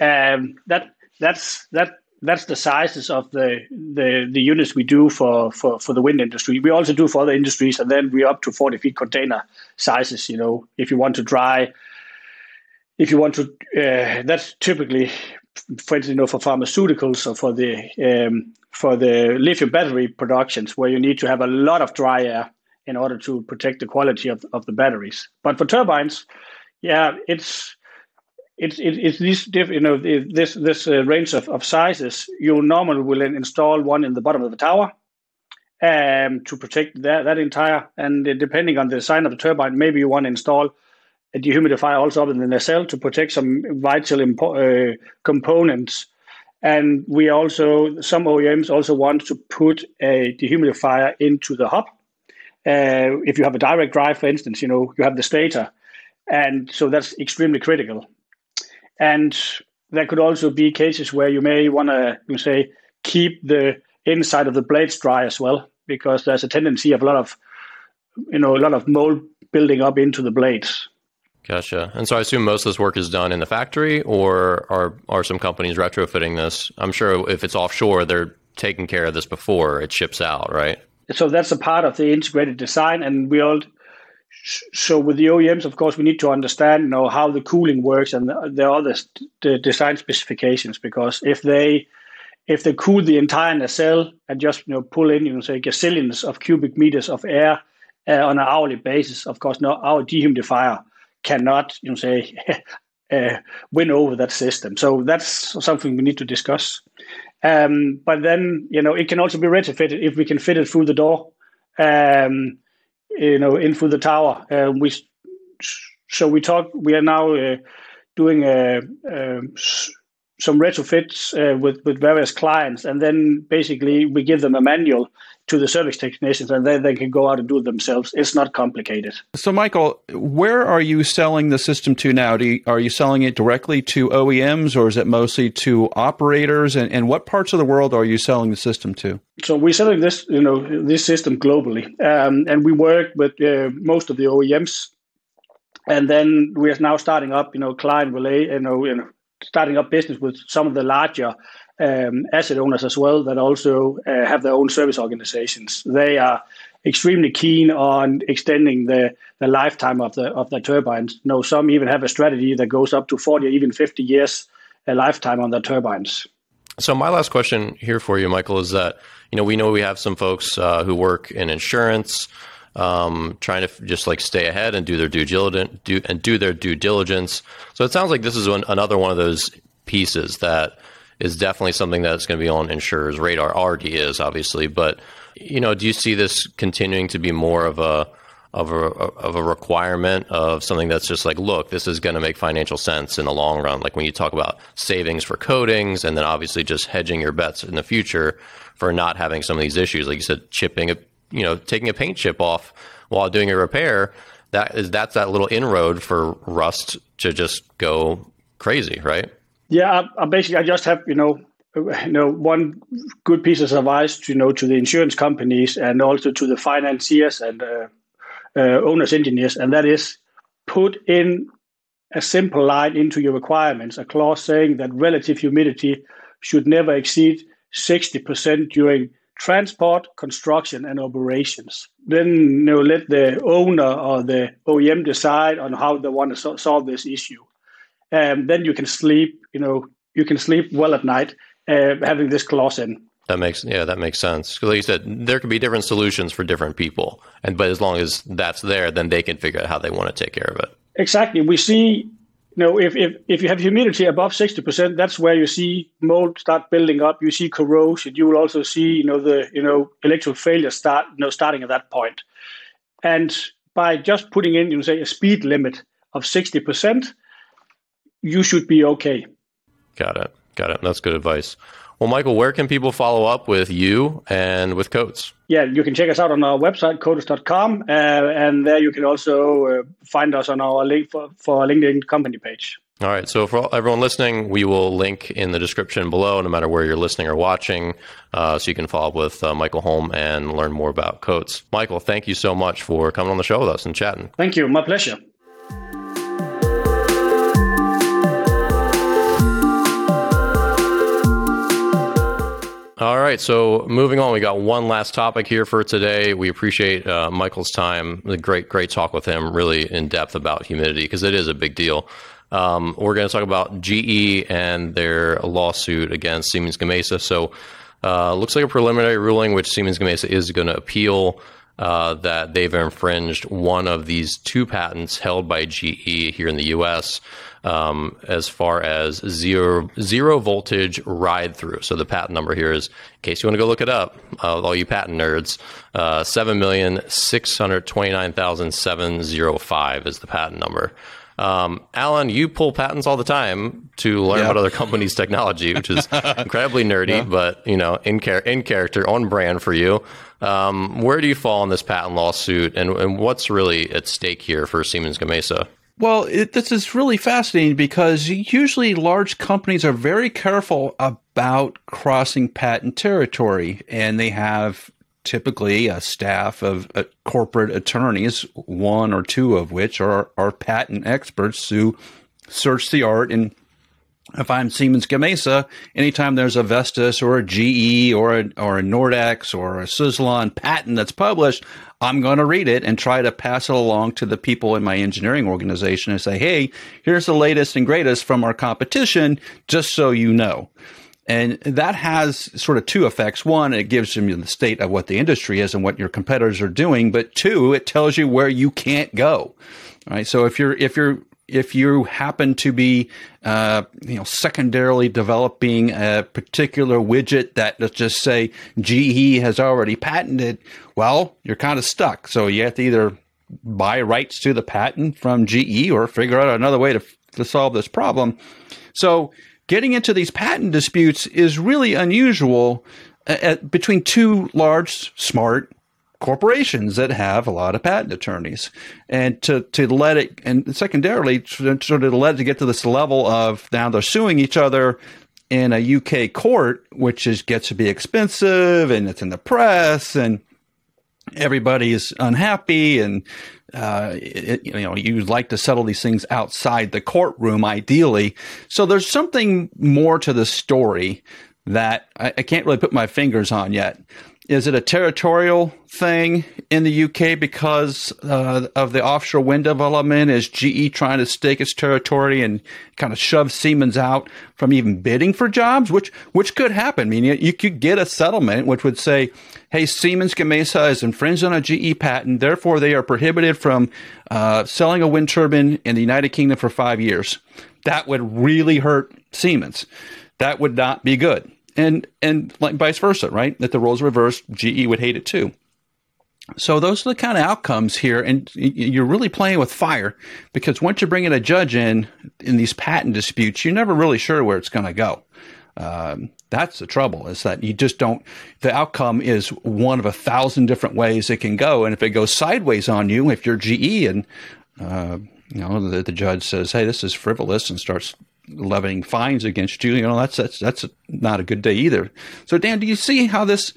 Um, that that's that that's the sizes of the, the the units we do for, for for the wind industry. We also do for other industries, and then we're up to forty feet container sizes. You know, if you want to dry, if you want to, uh, that's typically, for instance, you know, for pharmaceuticals or for the um, for the lithium battery productions, where you need to have a lot of dry air in order to protect the quality of, of the batteries. But for turbines, yeah, it's it's it's this diff, you know this this uh, range of, of sizes. You normally will install one in the bottom of the tower um, to protect that that entire. And depending on the design of the turbine, maybe you want to install dehumidifier also up in the nacelle to protect some vital impo- uh, components. And we also some OEMs also want to put a dehumidifier into the hub. Uh, if you have a direct drive, for instance, you know you have the stator, and so that's extremely critical. And there could also be cases where you may want to you say keep the inside of the blades dry as well, because there's a tendency of a lot of you know a lot of mold building up into the blades. Gotcha. And so I assume most of this work is done in the factory, or are are some companies retrofitting this? I'm sure if it's offshore, they're taking care of this before it ships out, right? So that's a part of the integrated design, and we all. So with the OEMs, of course, we need to understand, you know, how the cooling works and the, the other the design specifications. Because if they if they cool the entire nacelle and just you know pull in, you know, say gazillions of cubic meters of air uh, on an hourly basis, of course, no, our dehumidifier cannot, you know, say uh, win over that system. So that's something we need to discuss. Um, but then, you know, it can also be retrofitted if we can fit it through the door, um, you know, in through the tower. Uh, we so we talk. We are now uh, doing a, um some retrofits uh, with with various clients, and then basically we give them a manual to the service technicians, and then they can go out and do it themselves. It's not complicated. So, Michael, where are you selling the system to now? Do you, are you selling it directly to OEMs, or is it mostly to operators? And, and what parts of the world are you selling the system to? So we're selling this, you know, this system globally, um, and we work with uh, most of the OEMs, and then we are now starting up, you know, client relay, you know, you know, starting up business with some of the larger um, asset owners as well that also uh, have their own service organizations. They are extremely keen on extending the, the lifetime of the of the turbines. You know, some even have a strategy that goes up to forty or even fifty years a lifetime on their turbines. So my last question here for you, Michael, is that you know we know we have some folks uh, who work in insurance, um, trying to just like stay ahead and do their due diligence, do and do their due diligence. So it sounds like this is one, another one of those pieces that is definitely something that's going to be on insurers' radar. Already is obviously, but you know, do you see this continuing to be more of a of a of a requirement of something that's just like, look, this is going to make financial sense in the long run. Like when you talk about savings for coatings, and then obviously just hedging your bets in the future for not having some of these issues, like you said, chipping a you know taking a paint chip off while doing a repair. That is that's that little inroad for rust to just go crazy, right? Yeah, I, basically I just have you know you know one good piece of advice to you know to the insurance companies and also to the financiers and uh, uh, owners engineers, and that is put in a simple line into your requirements, a clause saying that relative humidity should never exceed 60% during transport, construction, and operations. Then you know, let the owner or the OEM decide on how they want to so- solve this issue. Um, then you can sleep, you know, you can sleep well at night uh, having this clause in. That makes yeah, that makes sense. Because Like you said, there could be different solutions for different people, and but as long as that's there, then they can figure out how they want to take care of it. Exactly. We see, you know, if if, if you have humidity above sixty percent, that's where you see mold start building up. You see corrosion. You will also see, you know, the you know electrical failure start, you know, starting at that point. And by just putting in, you know, say a speed limit of sixty percent, you should be okay. Got it. Got it. That's good advice. Well, Michael, where can people follow up with you and with Cotes? Yeah, you can check us out on our website, cotes.com, uh, and there you can also uh, find us on our link for, for our LinkedIn company page. All right. So for everyone listening, we will link in the description below, no matter where you're listening or watching, uh, so you can follow up with uh, Michael Holm and learn more about Cotes. Michael, thank you so much for coming on the show with us and chatting. Thank you. My pleasure. All right, so moving on, we got one last topic here for today. We appreciate uh, Michael's time. The great, great talk with him, really in depth about humidity because it is a big deal. Um, we're going to talk about GE and their lawsuit against Siemens Gamesa. So, uh, looks like a preliminary ruling, which Siemens Gamesa is going to appeal. Uh, that they've infringed one of these two patents held by GE here in the U.S um, as far as zero zero voltage ride through. So the patent number here is, in case you want to go look it up, uh, all you patent nerds, uh, seven million six hundred twenty nine thousand seven zero five is the patent number. Um, Allen, you pull patents all the time to learn yeah. about other companies' technology, which is incredibly nerdy, yeah. but you know, in, char- in character, on brand for you. Um, where do you fall in this patent lawsuit, and, and what's really at stake here for Siemens Gamesa? Well, it, this is really fascinating because usually large companies are very careful about crossing patent territory, and they have typically a staff of uh, corporate attorneys, one or two of which are, are patent experts who search the art and if I'm Siemens Gamesa, anytime there's a Vestas or a GE or a, or a Nordex or a Suzlon patent that's published, I'm going to read it and try to pass it along to the people in my engineering organization and say, hey, here's the latest and greatest from our competition, just so you know. And that has sort of two effects. One, it gives you the state of what the industry is and what your competitors are doing. But two, it tells you where you can't go. All right. So if you're, if you're if you happen to be, uh, you know, secondarily developing a particular widget that let's just say GE has already patented, well, you're kind of stuck. So you have to either buy rights to the patent from GE or figure out another way to, to solve this problem. So getting into these patent disputes is really unusual uh, between two large, smart, corporations that have a lot of patent attorneys. And to, to let it and secondarily sort of let it get to this level of now they're suing each other in a UK court which is gets to be expensive and it's in the press and everybody is unhappy and uh, it, you know you'd like to settle these things outside the courtroom ideally. So there's something more to the story that I, I can't really put my fingers on yet is it a territorial thing in the UK because uh, of the offshore wind development? Is GE trying to stake its territory and kind of shove Siemens out from even bidding for jobs, which which could happen? I mean, you, could get a settlement which would say, "Hey, Siemens Gamesa is infringed on a GE patent, therefore they are prohibited from uh, selling a wind turbine in the United Kingdom for five years." That would really hurt Siemens. That would not be good and and like vice versa, right? That the roles reversed, GE would hate it too. So those are the kind of outcomes here, and you're really playing with fire because once you're bringing a judge in in these patent disputes, you're never really sure where it's going to go. Um, that's the trouble is that you just don't. The outcome is one of a thousand different ways it can go, and if it goes sideways on you, if you're GE and uh, you know the, the judge says, "Hey, this is frivolous," and starts levying fines against you, you know that's that's that's not a good day either. So, Dan, do you see how this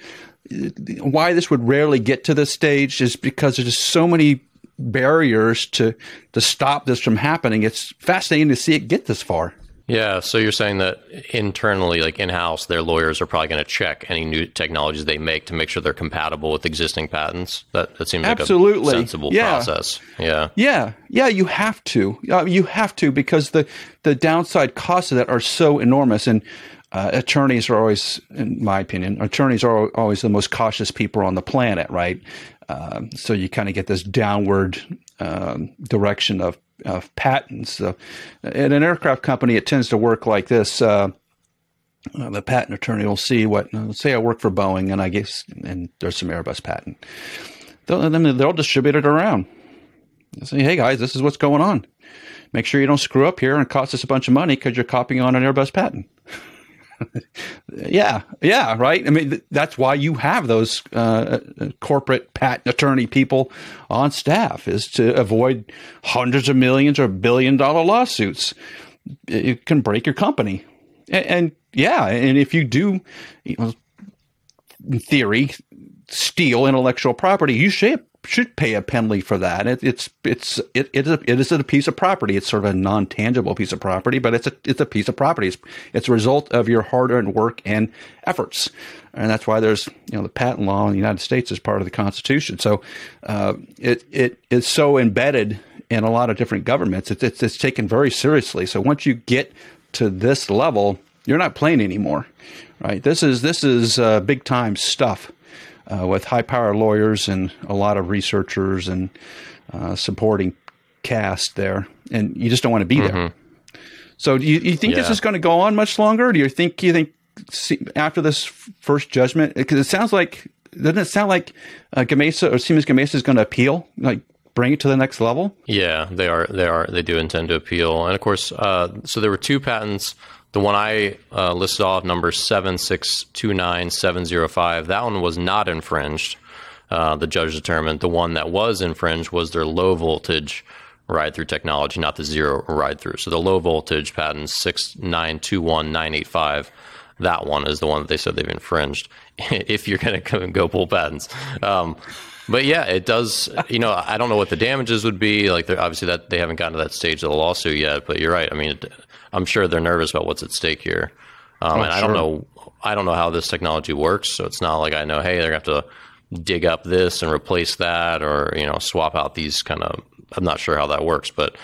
why this would rarely get to this stage is because there's so many barriers to to stop this from happening. It's fascinating to see it get this far. Yeah, so you're saying that internally, like in house, their lawyers are probably going to check any new technologies they make to make sure they're compatible with existing patents. That that seems Absolutely. like a sensible yeah. process. Yeah, yeah, yeah. You have to, uh, you have to, because the the downside costs of that are so enormous, and uh, attorneys are always, in my opinion, attorneys are always the most cautious people on the planet, right? Um, so you kind of get this downward um, direction of, of patents. So in an aircraft company, it tends to work like this. Uh, uh, the patent attorney will see what, say I work for Boeing and I guess, and there's some Airbus patent. They'll, then they'll distribute it around. They'll say, hey guys, this is what's going on. Make sure you don't screw up here and cost us a bunch of money because you're copying on an Airbus patent. yeah, yeah, right. I mean, th- that's why you have those uh, corporate patent attorney people on staff is to avoid hundreds of millions or billion dollar lawsuits. It can break your company, and, and yeah, and if you do, you know, in theory, steal intellectual property, you should should pay a penalty for that. It, it's it's it, it is a, it is a piece of property. It's sort of a non tangible piece of property, but it's a it's a piece of property. It's, it's a result of your hard earned work and efforts, and that's why there's you know the patent law in the United States is part of the Constitution. So uh, it it is so embedded in a lot of different governments. It's, it's it's taken very seriously. So once you get to this level, you're not playing anymore, right? This is this is uh, big time stuff uh, with high power lawyers and a lot of researchers and uh, supporting cast there, and you just don't want to be mm-hmm. there. So, do you, you think yeah. this is going to go on much longer? Do you think you think see, after this first judgment? Because it sounds like doesn't it sound like uh, Gamesa or Siemens Gamesa is going to appeal, like bring it to the next level? Yeah, they are. They are. They do intend to appeal, and of course, uh, so there were two patents the one I uh, listed off, number 7629705, that one was not infringed. Uh, the judge determined the one that was infringed was their low voltage ride through technology, not the zero ride through. So the low voltage patent 6921985, that one is the one that they said they've infringed. if you're going to go pull patents. Um, but yeah, it does. You know, I don't know what the damages would be. Like, obviously, that they haven't gotten to that stage of the lawsuit yet. But you're right. I mean, it, I'm sure they're nervous about what's at stake here. Um, oh, and I don't know, I don't know how this technology works. So it's not like I know, hey, they're gonna have to dig up this and replace that, or you know, swap out these kind of. I'm not sure how that works, but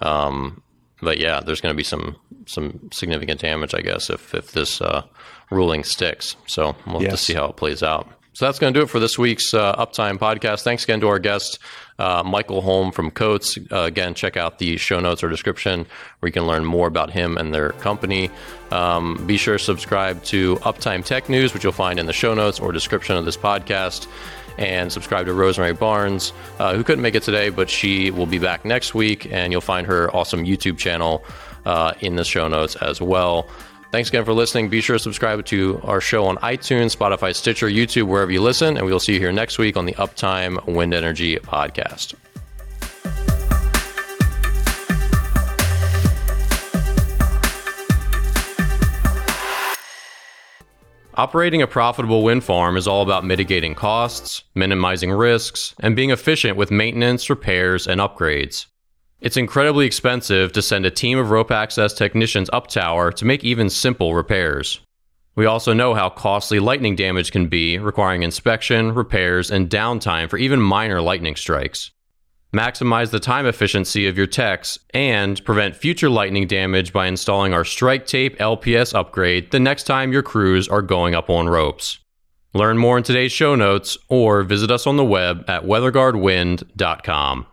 um, but yeah, there's going to be some some significant damage, I guess, if if this uh, ruling sticks. So we'll have to see how it plays out. So that's going to do it for this week's uh, Uptime podcast. Thanks again to our guest, uh, Michael Holm from Cotes. Uh, again, check out the show notes or description where you can learn more about him and their company. Um, be sure to subscribe to Uptime Tech News, which you'll find in the show notes or description of this podcast. And subscribe to Rosemary Barnes, uh, who couldn't make it today, but she will be back next week. And you'll find her awesome YouTube channel uh, in the show notes as well. Thanks again for listening. Be sure to subscribe to our show on iTunes, Spotify, Stitcher, YouTube, wherever you listen, and we'll see you here next week on the Uptime Wind Energy Podcast. Operating a profitable wind farm is all about mitigating costs, minimizing risks, and being efficient with maintenance, repairs, and upgrades. It's incredibly expensive to send a team of rope access technicians up tower to make even simple repairs. We also know how costly lightning damage can be, requiring inspection, repairs, and downtime for even minor lightning strikes. Maximize the time efficiency of your techs and prevent future lightning damage by installing our Strike Tape LPS upgrade the next time your crews are going up on ropes. Learn more in today's show notes or visit us on the web at weatherguardwind.com.